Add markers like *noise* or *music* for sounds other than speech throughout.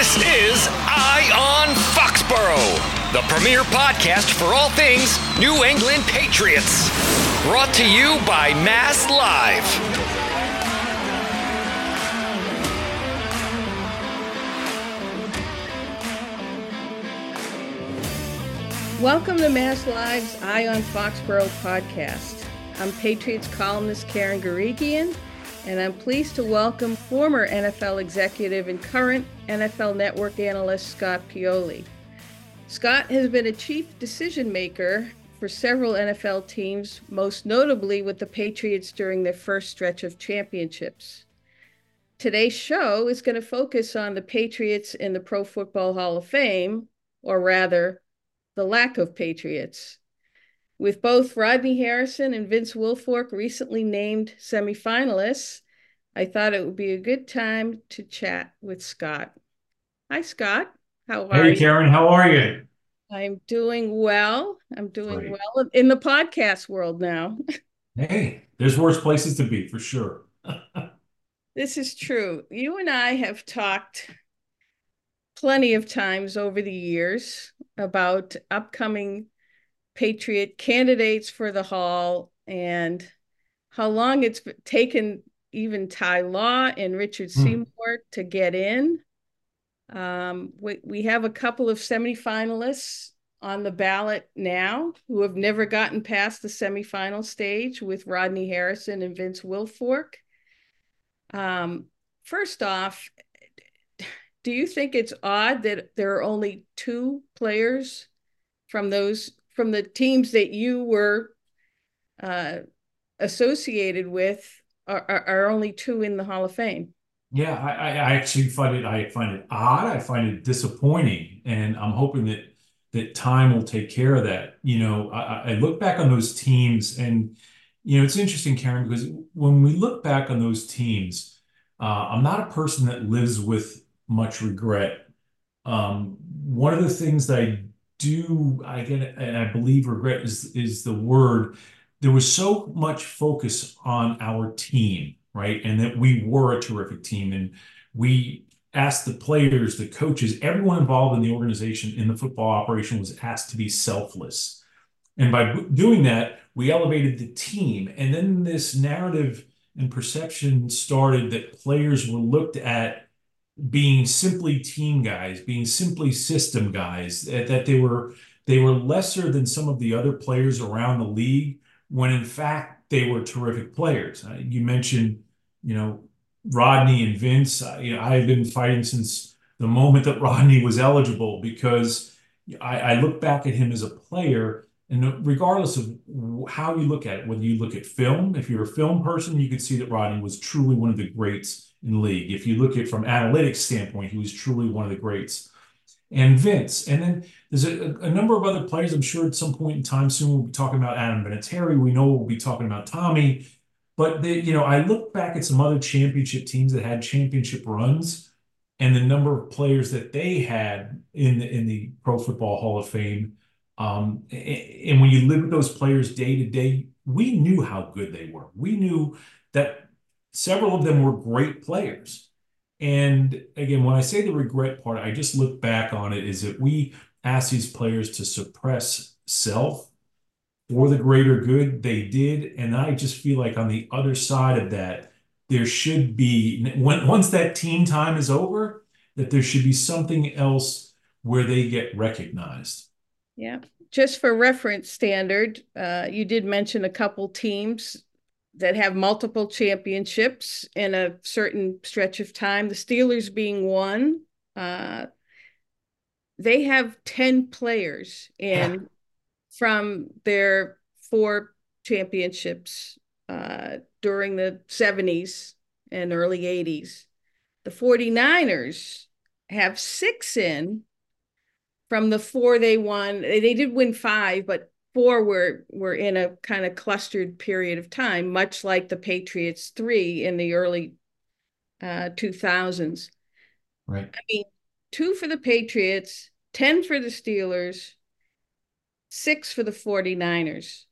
This is Eye on Foxborough, the premier podcast for all things New England Patriots. Brought to you by Mass Live. Welcome to Mass Live's Eye on Foxborough podcast. I'm Patriots columnist Karen Guregian, and I'm pleased to welcome former NFL executive and current NFL Network analyst Scott Pioli. Scott has been a chief decision maker for several NFL teams, most notably with the Patriots during their first stretch of championships. Today's show is going to focus on the Patriots in the Pro Football Hall of Fame, or rather, the lack of Patriots. With both Rodney Harrison and Vince Wilfork recently named semifinalists, I thought it would be a good time to chat with Scott. Hi, Scott. How are hey, you? Hey, Karen, how are you? I'm doing well. I'm doing Great. well in the podcast world now. *laughs* Hey, there's worse places to be for sure. *laughs* This is true. You and I have talked plenty of times over the years about upcoming Patriot candidates for the Hall and how long it's taken even Ty Law and Richard Hmm. Seymour to get in. Um, we, we have a couple of semifinalists on the ballot now who have never gotten past the semifinal stage with Rodney Harrison and Vince Wilfork. Um, first off, do you think it's odd that there are only two players from those from the teams that you were uh, associated with are, are, are only two in the Hall of Fame? Yeah, I, I actually find it I find it odd. I find it disappointing, and I'm hoping that that time will take care of that. You know, I I look back on those teams, and you know, it's interesting, Karen, because when we look back on those teams, uh, I'm not a person that lives with much regret. Um, one of the things that I do, I get, and I believe regret is is the word. There was so much focus on our team, right? And that we were a terrific team, and we asked the players, the coaches, everyone involved in the organization in the football operation was asked to be selfless. And by doing that, we elevated the team. And then this narrative and perception started that players were looked at being simply team guys, being simply system guys, that, that they were they were lesser than some of the other players around the league, when in fact they were terrific players. Uh, you mentioned, you know, Rodney and Vince. Uh, you know, I've been fighting since the moment that *laughs* Rodney was eligible because I, I look back at him as a player, and regardless of how you look at it, whether you look at film, if you're a film person, you could see that Rodney was truly one of the greats in the league. If you look at from analytics standpoint, he was truly one of the greats. And Vince, and then there's a, a number of other players. I'm sure at some point in time soon we'll be talking about Adam Vinatieri. We know we'll be talking about Tommy. But the, you know, I look back at some other championship teams that had championship runs, and the number of players that they had in the in the Pro Football Hall of Fame. Um, and when you live with those players day to day, we knew how good they were. We knew that several of them were great players. And again, when I say the regret part, I just look back on it is that we asked these players to suppress self for the greater good. They did. And I just feel like on the other side of that, there should be, when, once that team time is over, that there should be something else where they get recognized. Yeah. Just for reference standard, uh, you did mention a couple teams that have multiple championships in a certain stretch of time, the Steelers being one. Uh, they have 10 players in Yeah. from their four championships uh, during the 70s and early 80s. The 49ers have six in from the four they won. They they did win five, but four were were in a kind of clustered period of time, much like the Patriots three in the early uh, 2000s. Right. I mean, two for the Patriots, 10 for the Steelers, six for the 49ers.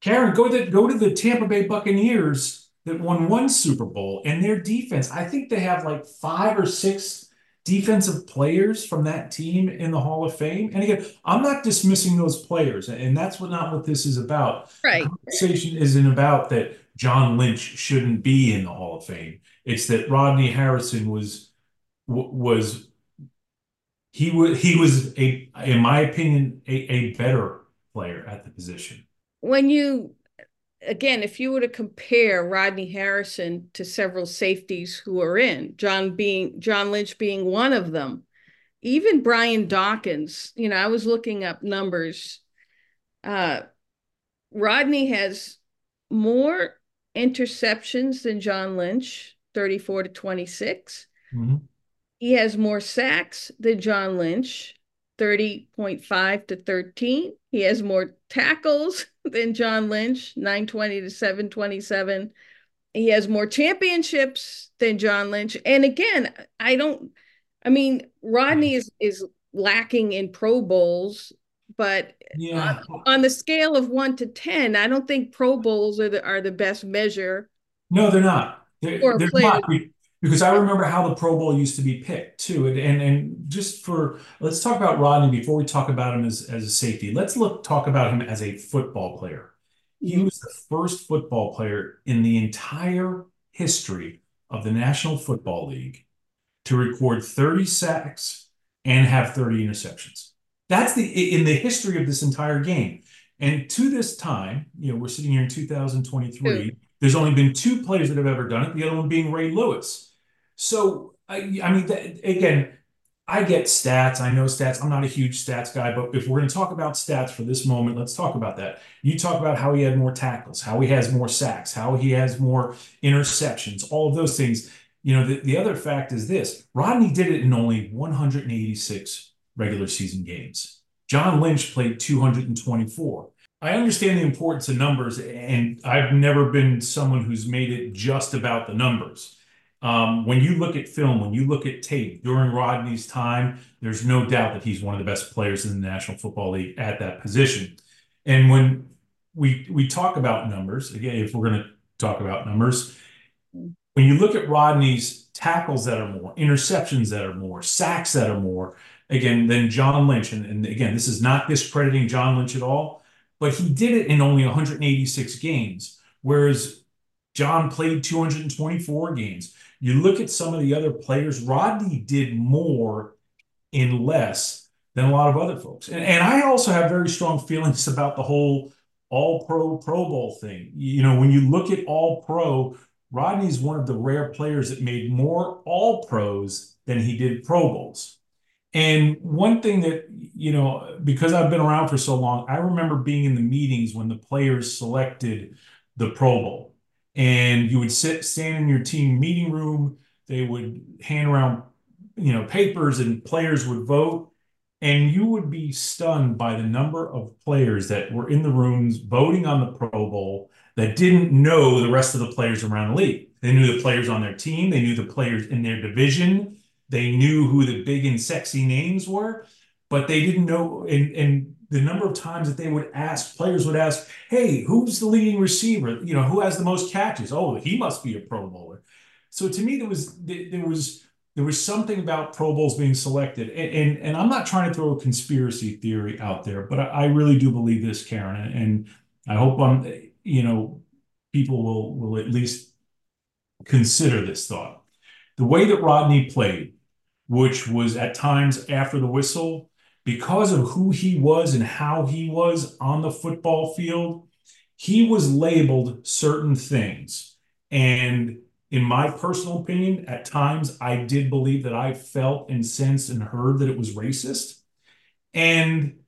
Karen, go to go to the Tampa Bay Buccaneers that won one Super Bowl and their defense. I think they have like five or six defensive players from that team in the Hall of Fame. And again, I'm not dismissing those players, and that's what not what this is about. Right. The conversation isn't about that John Lynch shouldn't be in the Hall of Fame. It's that Rodney Harrison was was he was he was a in my opinion a, a better player at the position. When you again, if you were to compare Rodney Harrison to several safeties who are in, John being John Lynch being one of them, even Brian Dawkins, you know, I was looking up numbers. Uh, Rodney has more interceptions than John Lynch, 34 to 26. Mm-hmm. He has more sacks than John Lynch, 30.5 to 13. He has more tackles *laughs* than John Lynch, 920 to 727. He has more championships than John Lynch. And again, I don't I mean, Rodney is is lacking in Pro Bowls, but yeah. on, on the scale of 1 to 10, I don't think Pro Bowls are the are the best measure. No, they're not. They're, they're not because I remember how the Pro Bowl used to be picked too. And, and and just for let's talk about Rodney before we talk about him as, as a safety. Let's look talk about him as a football player. He mm-hmm. was the first football player in the entire history of the National Football League to record 30 sacks and have 30 interceptions. That's the in the history of this entire game. And to this time, you know, we're sitting here in 2023. There's only been two players that have ever done it, the other one being Ray Lewis. So I, I mean, th- again, I get stats. I know stats. I'm not a huge stats guy, but if we're going to talk about stats for this moment, let's talk about that. You talk about how he had more tackles, how he has more sacks, how he has more interceptions, all of those things. You know, the, the other fact is this Rodney did it in only 186 regular season games. John Lynch played 224. I understand the importance of numbers, and I've never been someone who's made it just about the numbers. Um, when you look at film, when you look at tape during Rodney's time, there's no doubt that he's one of the best players in the National Football League at that position. And when we we talk about numbers, again, if we're going to talk about numbers, when you look at Rodney's tackles that are more, interceptions that are more, sacks that are more, again, than John Lynch, and, and again, this is not discrediting John Lynch at all, but he did it in only 186 games, whereas John played 224 games. You look at some of the other players, Rodney did more in less than a lot of other folks. And, and I also have very strong *laughs* feelings about the whole all pro Pro Bowl thing. You know, when you look at all pro, Rodney's one of the rare players that made more all pros than he did Pro Bowls. And one thing that, you know, because I've been around for so long, I remember being in the meetings when the players selected the Pro Bowl and you would sit stand in your team meeting room. They would hand around you know papers and players would vote. And you would be stunned by the number of players that were in the rooms voting on the pro bowl that didn't know the rest of the players around the league. They knew the players on their team. They knew the players in their division. They knew who the big and sexy names were but they didn't know and and the number of times that they would ask players would ask, "Hey, who's the leading receiver? You know, who has the most catches? Oh, he must be a Pro Bowler." So to me, there was there was there was something about Pro Bowls being selected, and and, and I'm not trying to throw a conspiracy theory out there, but I, I really do believe this, Karen, and, I hope I'm you know people will will at least consider this thought. The way that Rodney played, which was at times after the whistle because of who he was and how he was on the football field, he was labeled certain things. And in my personal opinion, at times I did believe that I felt and sensed and heard that it was racist. And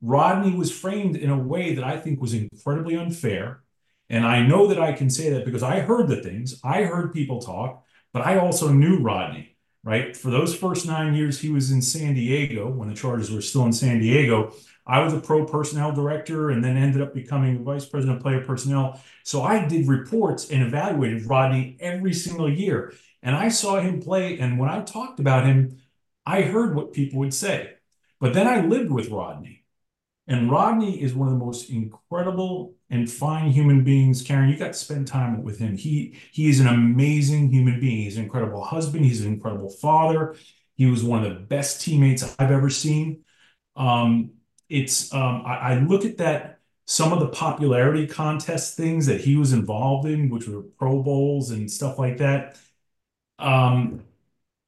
Rodney was framed in a way that I think was incredibly unfair. And I know that I can say that because I heard the things, I heard people talk, but I also knew Rodney right? For those first nine years he was in San Diego when the Chargers were still in San Diego. I was a pro personnel director and then ended up becoming vice president of player personnel. So I did reports and evaluated Rodney every single year. And I saw him play. And when I talked about him, I heard what people would say. But then I lived with Rodney. And Rodney is one of the most incredible and fine human beings. Karen, you got to spend time with him. He he is an amazing human being. He's an incredible husband. He's an incredible father. He was one of the best teammates I've ever seen. Um, it's um, I, I look at that some of the popularity contest things that he was involved in, which were Pro Bowls and stuff like that. Um,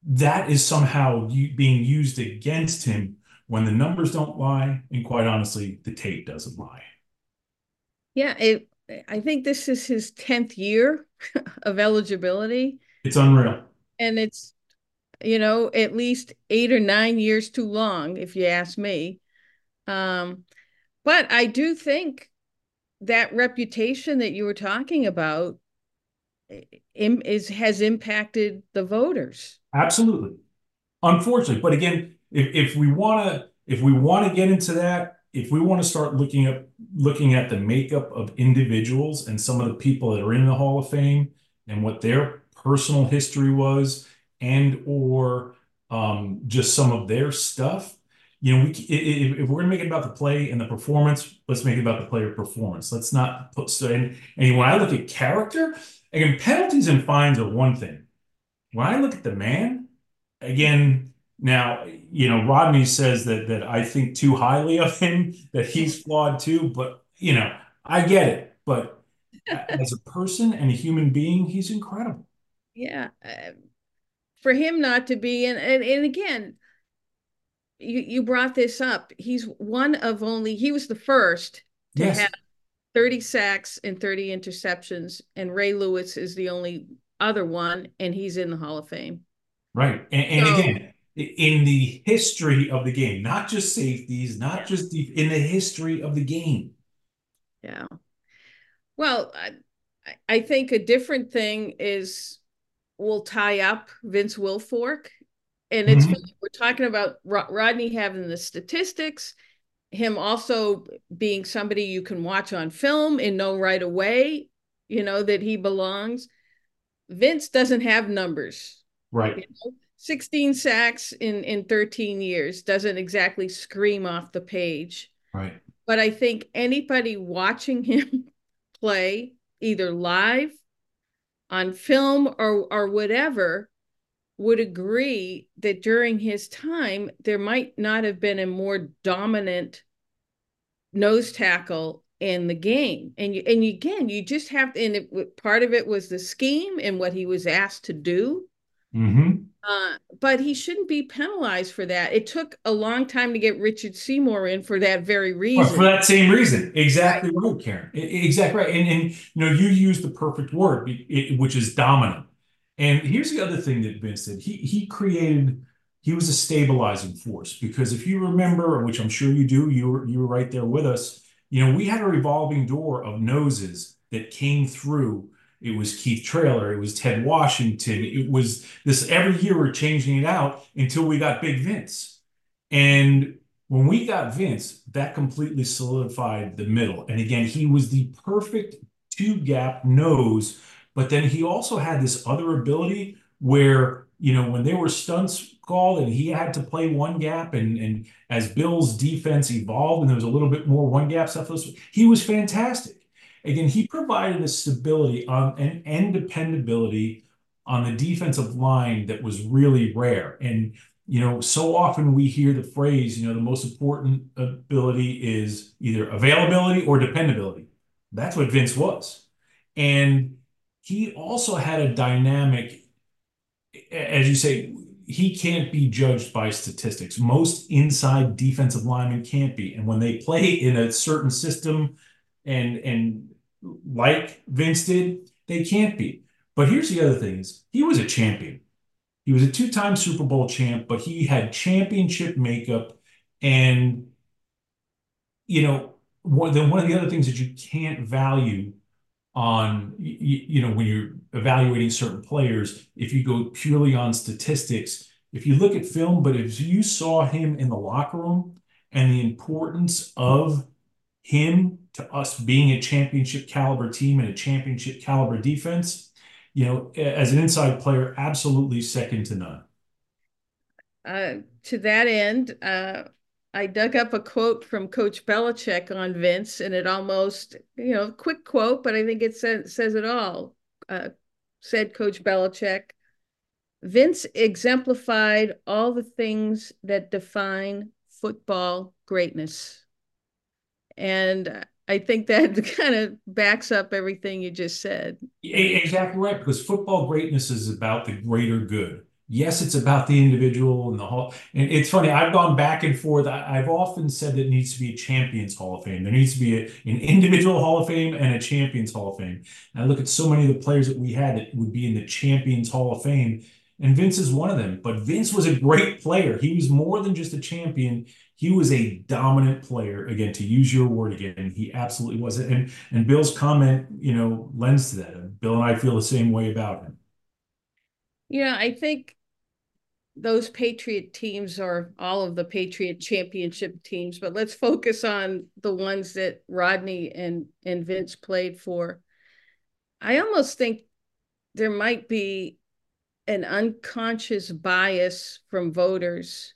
that is somehow being used against him when the numbers don't lie, and quite honestly, the tape doesn't lie. Yeah, it, I think this is his 10th year *laughs* of eligibility. It's unreal. And it's, you know, at least eight or nine years too long, if you ask me. Um, but I do think that reputation that you were talking about is has impacted the voters. Absolutely. Unfortunately, but again, if, if we want to if we want to get into that, if we want to start looking at looking at the makeup of individuals and some of the people that are in the Hall of Fame and what their personal history was and or um, just some of their stuff, you know, we if, if we're gonna make it about the play and the performance, let's make it about the player performance. Let's not put so. And, and when I look at character, again, penalties and fines are one thing. When I look at the man, again, now you know Rodney says that that I think too highly of him, that he's flawed too. But you know, I get it. But as a person and a human being, he's incredible. Yeah, uh, for him not to be, and and, and again you, you brought this up. He's one of only, he was the first to yes. have 30 sacks and 30 interceptions. And Ray Lewis is the only other one, and he's in the Hall of Fame. Right. And, and so, again, in the history of the game, not just safeties, not yeah. just in the history of the game. Yeah. Well, I, I think a different thing is we'll tie up Vince Wilfork and it's mm-hmm. we're talking about Rodney having the statistics, him also being somebody you can watch on film and know right away, you know, that he belongs. Vince doesn't have numbers. Right. You know? 16 sacks in in 13 years doesn't exactly scream off the page. Right. But I think anybody watching him *laughs* play either live on film or or whatever would agree that during his time, there might not have been a more dominant nose tackle in the game. And you, and again, you just have to, and it, part of it was the scheme and what he was asked to do. Mm-hmm. Uh, but he shouldn't be penalized for that. It took a long time to get Richard Seymour in for that very reason. Well, for that same reason, exactly right, right Karen. Exactly right. And and you know, you used the perfect word, which is dominant. And here's the other thing that Vince did. He he created he was a stabilizing force because if you remember, which I'm sure you do, you were you were right there with us. You know, we had a revolving door of noses that came through. It was Keith Traylor. it was Ted Washington, it was this every year we're changing it out until we got Big Vince. And when we got Vince, that completely solidified the middle. And again, he was the perfect two gap nose but then he also had this other ability where, you know, when there were stunts called and he had to play one gap, and and as Bill's defense evolved and there was a little bit more one gap stuff, he was fantastic. Again, he provided a stability on and, and dependability on the defensive line that was really rare. And you know, so often we hear the phrase, you know, the most important ability is either availability or dependability. That's what Vince was. And he also had a dynamic, as you say, he can't be judged by statistics. Most inside defensive linemen can't be. And when they play in a certain system and and like Vince did, they can't be. But here's the other thing is he was a champion. He was a two-time Super Bowl champ, but he had championship makeup. And you know, one, then one of the other things that you can't value on, you know, when you're evaluating certain players, if you go purely on statistics, if you look at film, but if you saw him in the locker room and the importance of him to us being a championship caliber team and a championship caliber defense, you know, as an inside player, absolutely second to none. Uh, to that end, uh, I dug up a quote from Coach Belichick on Vince, and it almost, you know, quick quote, but I think it says, says it all. Uh, said Coach Belichick, Vince exemplified all the things that define football greatness. And I think that *laughs* kind of backs up everything you just said. Exactly right, because football greatness is about the greater good. Yes, it's about the individual and the hall. And it's funny, I've gone back and forth. I, have often said that needs to be a Champions Hall of Fame. There needs to be a, an individual Hall of Fame and a Champions Hall of Fame. And I look at so many of the players that we had that would be in the Champions Hall of Fame, and Vince is one of them. But Vince was a great player. He was more than just a champion. He was a dominant player. Again, to use your word again, he absolutely was. And and Bill's comment, you know, lends to that. Bill and I feel the same way about him. Yeah, I think those Patriot teams are all of the Patriot championship teams, but let's focus on the ones that Rodney and, and Vince played for. I almost think there might be an unconscious bias from voters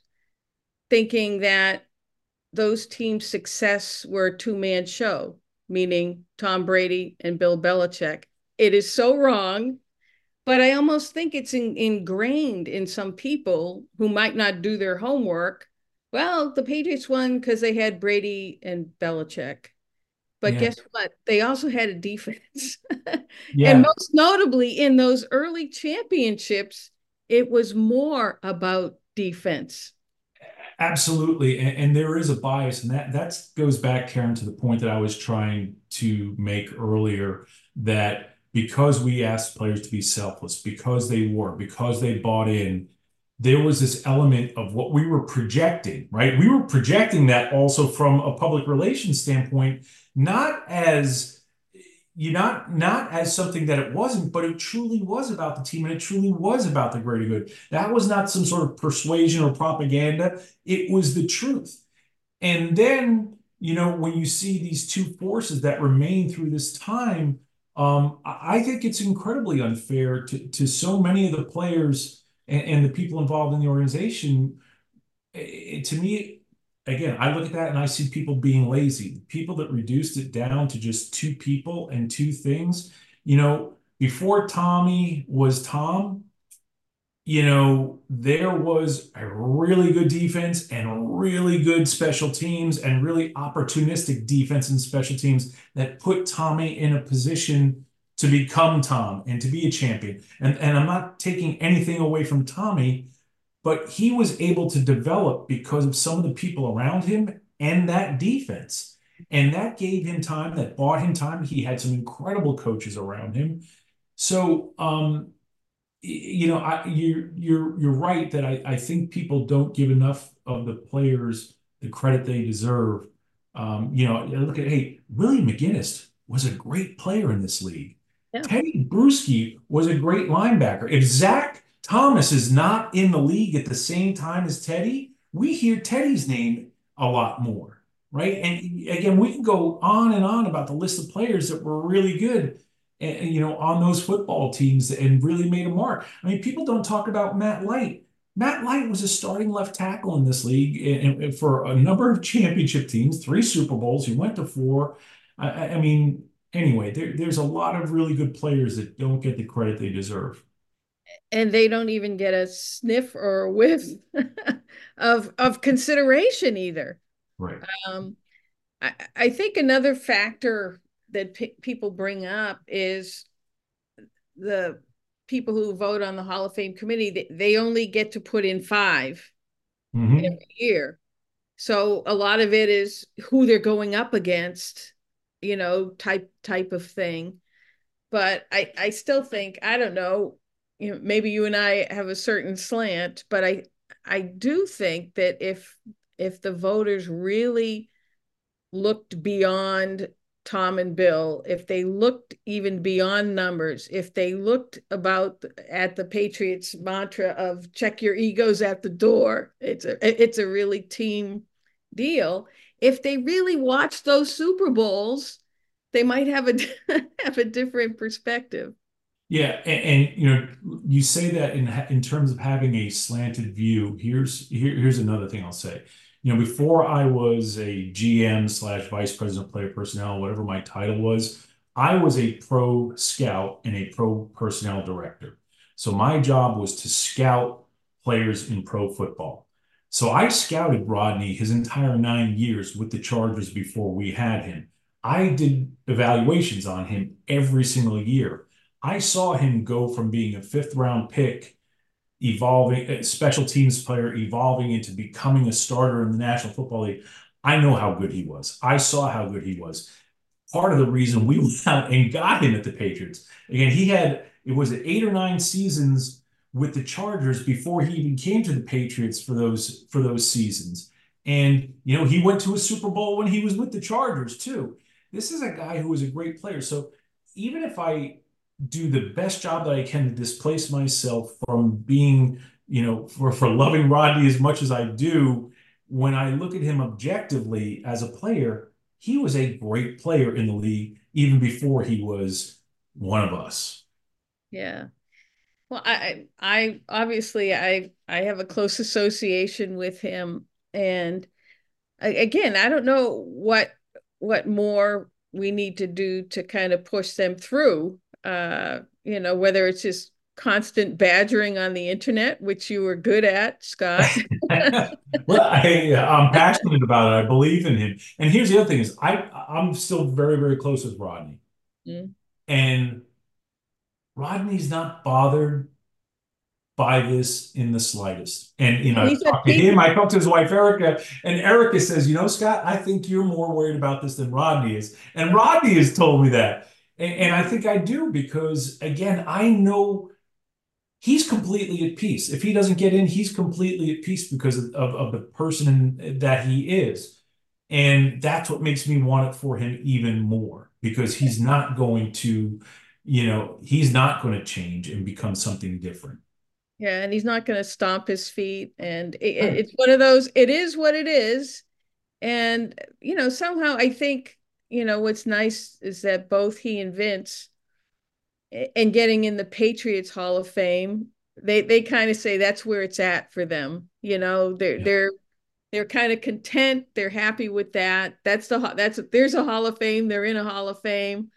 thinking that those teams' success were a two-man show, meaning Tom Brady and Bill Belichick. It is so wrong but I almost think it's in, ingrained in some people who might not do their homework. Well, the Patriots won because they had Brady and Belichick. But yeah. guess what? They also had a defense. *laughs* yeah. And most notably, in those early championships, it was more about defense. Absolutely. And, and, there is a bias. And that that goes back, Karen, to the point that I was trying to make earlier that because we asked players to be selfless, because they were, because they bought in, there was this element of what we were projecting, right? We were projecting that also from a public relations standpoint, not as you not not as something that it wasn't, but it truly was about the team and it truly was about the greater good. That was not some sort of persuasion or propaganda. It was the truth. And then, you know, when you see these two forces that remain through this time, um, I think it's incredibly unfair to, to so many of the players and, and the people involved in the organization. It, to me, again, I look at that and I see people being lazy. People that reduced it down to just two people and two things. You know, before Tommy was Tom, you know, there was a really good defense and really good special teams and really opportunistic defense and special teams that put Tommy in a position to become Tom and to be a champion. And, and I'm not taking anything away from Tommy, but he was able to develop because of some of the people around him and that defense. And that gave him time, that bought him time. He had some incredible coaches around him. So, um, you know, I, you're you're you're right that I, I think people don't give enough of the players the credit they deserve. Um, you know, look at hey, Willie McGinest was a great player in this league. Yeah. Tedy Bruschi was a great linebacker. If Zach Thomas is not in the league at the same time as Tedy, we hear Tedy's name a lot more, right? And again, we can go on and on about the list of players that were really good and, you know, on those football teams and really made a mark. I mean, people don't talk about Matt Light. Matt Light was a starting left tackle in this league and, and for a number of championship teams, three Super Bowls. He went to four. I, I mean, anyway, there, there's a lot of really good players that don't get the credit they deserve. And they don't even get a sniff or a whiff *laughs* of of consideration either. Right. Um, I, I think another factor that p- people bring up is the people who vote on the Hall of Fame committee, they, they only get to put in 5 mm-hmm. every year. So a lot of it is who they're going up against, you know, type type of thing. But I I still think I don't know, you know, maybe you and I have a certain slant, but I I do think that if if the voters really looked beyond Tom and Bill, if they looked even beyond numbers, if they looked about at the Patriots mantra of check your egos at the door, it's a it's a really team deal. If they really watched those Super Bowls, they might have a *laughs* have a different perspective. Yeah, and, and, you know, you say that in in terms of having a slanted view. Here's here, here's another thing I'll say you know, before I was a GM slash vice president of player personnel, whatever my title was, I was a pro scout and a pro personnel director. So my job was to scout players in pro football. So I scouted Rodney his entire nine years with the Chargers before we had him. I did evaluations on him every single year. I saw him go from being a fifth round pick, evolving, special teams player, evolving into becoming a starter in the National Football League. I know how good he was. I saw how good he was. Part of the reason we *laughs* went out and got him at the Patriots. Again, he had, it was eight or nine seasons with the Chargers before he even came to the Patriots for those for those seasons. And you know, he went to a Super Bowl when he was with the Chargers too. This is a guy who is a great player. So even if I do the best job that I can to displace myself from being, you know, for, for loving Rodney as much as I do, when I look at him objectively as a player, he was a great player in the league even before he was one of us. Yeah. Well, I, I obviously I I have a close association with him, and again, I don't know what what more we need to do to kind of push them through. Uh, you know, whether it's just constant badgering on the internet, which you were good at, Scott. *laughs* *laughs* well, I, I'm passionate about it. I believe in him. And here's the other thing: is I I'm still very very close with Rodney, mm. and Rodney's not bothered by this in the slightest. And you know, I talked to him, I talked to his wife Erica, and Erica says, you know, Scott, I think you're more worried about this than Rodney is. And Rodney has told me that. And, and I think I do because again, I know he's completely at peace. If he doesn't get in, he's completely at peace because of, of, of the person that he is. And that's what makes me want it for him even more because he's not going to you know, he's not going to change and become something different. Yeah, and he's not going to stomp his feet. And it, it's one of those, it is what it is. And, you know, somehow I think, you know, what's nice is that both he and Vince, and getting in the Patriots Hall of Fame, they they kind of say that's where it's at for them. You know, they're yeah. they're they're kind of content. They're happy with that. That's the that's there's a Hall of Fame. They're in a Hall of Fame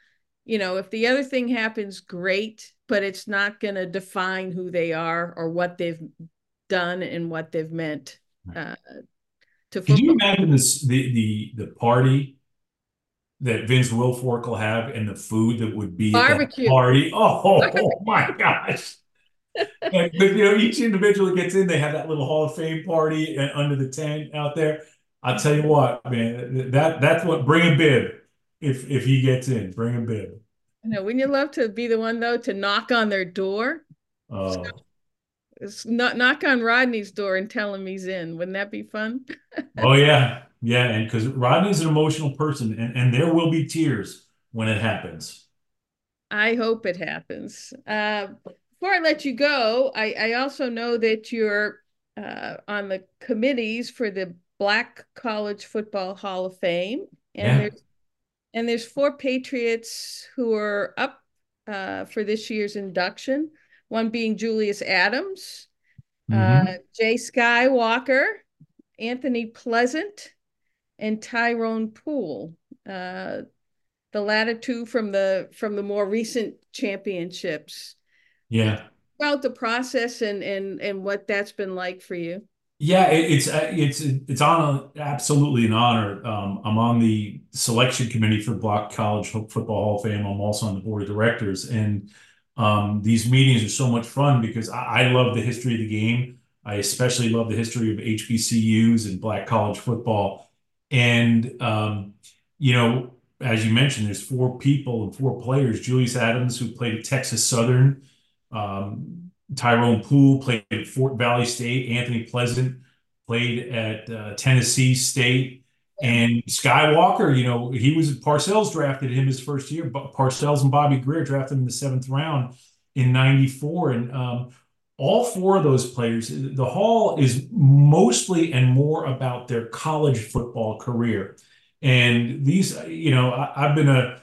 you know, if the other thing happens, great, but it's not going to define who they are or what they've done and what they've meant uh, to football. Can you imagine this the the the party that Vince Wilfork will have and the food that would be Barbecue. party? Oh, oh, *laughs* oh my gosh. and, but, you know, each individual that gets in, they have that little Hall of Fame party uh, under the tent out there. I'll tell you what, man, that that's what bring a bib if if he gets in, bring a bib. I know. Wouldn't you love to be the one though to knock on their door? Oh. So, not knock on Rodney's door and tell him he's in. Wouldn't that be fun? *laughs* oh yeah, yeah, and because Rodney's an emotional person, and and there will be tears when it happens. I hope it happens. Uh, before I let you go, I, I also know that you're uh, on the committees for the Black College Football Hall of Fame, and yeah. there's and there's four Patriots who are up uh, for this year's induction. One being Julius Adams, mm-hmm. uh, Jay Skywalker, Anthony Pleasant, and Tyrone Poole. Uh, the latter two from the from the more recent championships. Yeah. About the process and and and what that's been like for you. Yeah, it's uh, it's it's on absolutely an honor. Um, I'm on the selection committee for Black College Football Hall of Fame. I'm also on the board of directors, and um, these meetings are so much fun because I, I love the history of the game. I especially love the history of HBCUs and Black college football. And um, you know, as you mentioned, there's four people and four players. Julius Adams, who played at Texas Southern. Um, Tyrone Poole played at Fort Valley State. Anthony Pleasant played at uh, Tennessee State. And Skywalker, you know, he was Parcells drafted him his first year. But Parcells and Bobby Grier drafted him in the seventh round in '94, and um, all four of those players. The Hall is mostly and more about their college football career. And these, you know, I, have been a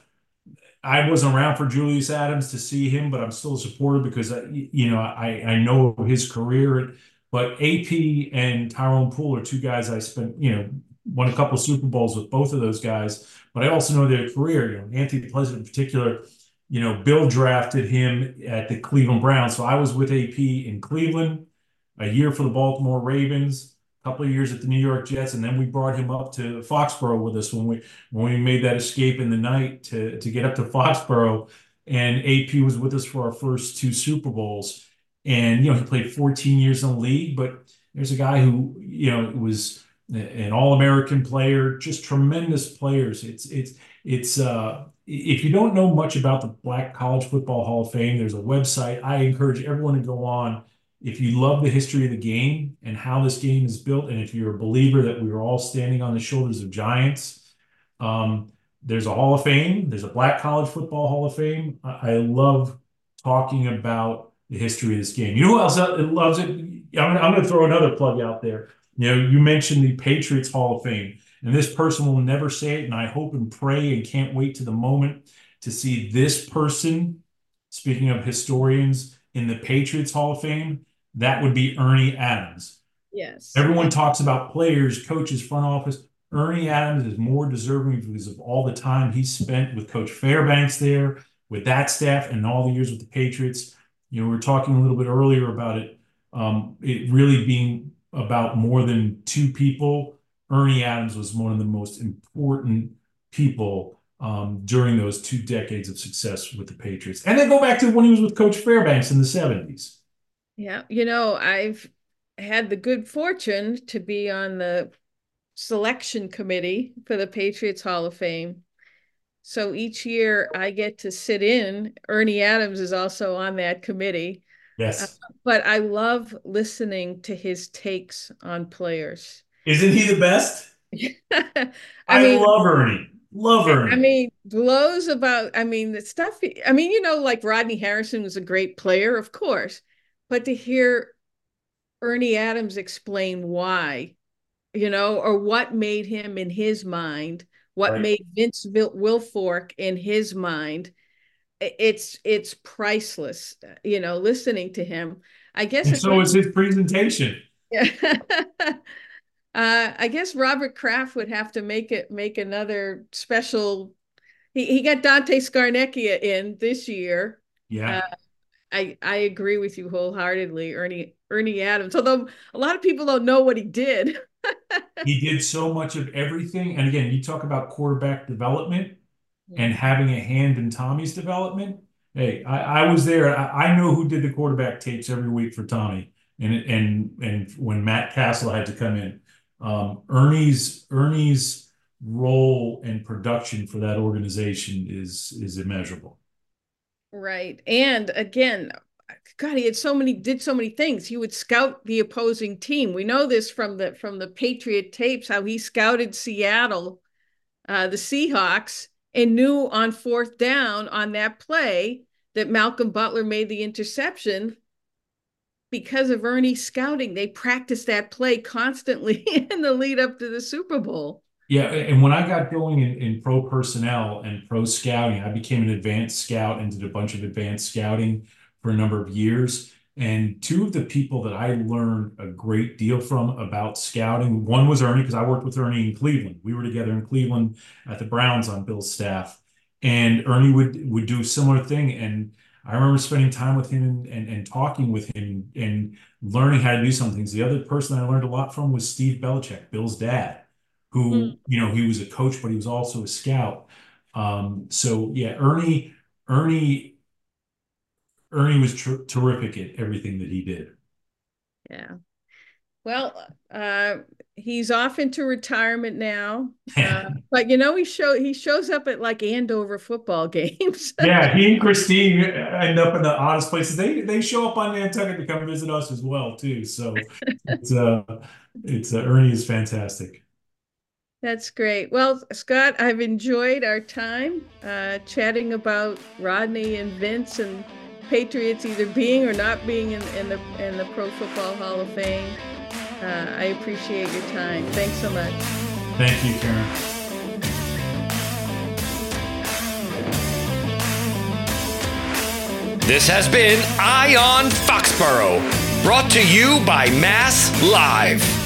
I wasn't around for Julius Adams to see him, but I'm still a supporter because uh, you know I I know his career. But AP and Tyrone Poole are two guys I spent you know won a couple Super Bowls with both of those guys. But I also know their career. You know Anthony Pleasant in particular. You know, Bill drafted him at the Cleveland Browns. So I was with AP in Cleveland, a year for the Baltimore Ravens, a couple of years at the New York Jets, and then we brought him up to Foxborough with us when we when we made that escape in the night to to get up to Foxborough. And AP was with us for our first two Super Bowls. And you know, he played 14 years in the league, but there's a guy who, you know, was an all-American player, just tremendous players. It's it's it's uh if you don't know much about the Black College Football Hall of Fame, there's a website. I encourage everyone to go on. If you love the history of the game and how this game is built, and if you're a believer that we are all standing on the shoulders of giants, um, there's a Hall of Fame. There's a Black College Football Hall of Fame. I, I love talking about the history of this game. You know who else loves it? I'm, I'm going to throw another plug out there. You know, you mentioned the Patriots Hall of Fame. And this person will never say it. And I hope and pray and can't wait to the moment to see this person, speaking of historians, in the Patriots Hall of Fame. That would be Ernie Adams. Yes. Everyone talks about players, coaches, front office. Ernie Adams is more deserving because of all the time he spent with Coach Fairbanks there, with that staff, and all the years with the Patriots. You know, we were talking a little bit earlier about it. Um, it really being about more than two people Ernie Adams was one of the most important people um, during those two decades of success with the Patriots. And then go back to when he was with Coach Fairbanks in the 70s. Yeah. You know, I've had the good fortune to be on the selection committee for the Patriots Hall of Fame. So each year I get to sit in. Ernie Adams is also on that committee. Yes. Uh, but I love listening to his takes on players. Isn't he the best? *laughs* I, I mean, love Ernie. Love Ernie. I mean, blows about, I mean, the stuff, I mean, you know, like Rodney Harrison was a great player, of course, but to hear Ernie Adams explain why, you know, or what made him in his mind, what right. made Vince Wilfork in his mind, it's it's priceless, you know, listening to him. I guess. And so is his presentation. Yeah. *laughs* Uh, I guess Robert Kraft would have to make it make another special. He he got Dante Scarnecchia in this year. Yeah. Uh, I I agree with you wholeheartedly, Ernie Ernie Adams. Although a lot of people don't know what he did. *laughs* he did so much of everything. And again, you talk about quarterback development yeah. and having a hand in Tommy's development. Hey, I, I was there. I, I know who did the quarterback tapes every week for Tommy, and and and when Matt Cassel had to come in, um, Ernie's Ernie's role and production for that organization is is immeasurable. Right, and again, God, he had so many did so many things. He would scout the opposing team. We know this from the from the Patriot tapes how he scouted Seattle, uh, the Seahawks, and knew on fourth down on that play that Malcolm Butler made the interception because of Ernie scouting. They practiced that play constantly *laughs* in the lead up to the Super Bowl. Yeah, and when I got going in, in pro personnel and pro scouting, I became an advanced scout and did a bunch of advanced scouting for a number of years. And two of the people that I learned a great deal from about scouting, one was Ernie, because I worked with Ernie in Cleveland. We were together in Cleveland at the Browns on Bill's staff. And Ernie would would do a similar thing. And I remember spending time with him and, and, and talking with him and learning how to do some things. The other person I learned a lot from was Steve Belichick, Bill's dad, who, mm. you know, he was a coach, but he was also a scout. Um, so yeah, Ernie, Ernie, Ernie was tr- terrific at everything that he did. Yeah. Well, uh, he's off into retirement now, *laughs* uh, but you know he show he shows up at like Andover football *laughs* games. yeah, he and Christine end up in the oddest places. They they show up on Nantucket to come visit us as well too. So it's uh it's uh, Ernie is fantastic. That's great. Well, Scott, I've enjoyed our time uh, chatting about Rodney and Vince and Patriots either being or not being in, in the in the Pro Football Hall of Fame. Uh, I appreciate your time. Thanks so much. Thank you, Karen. This has been Eye on Foxborough, brought to you by Mass Live.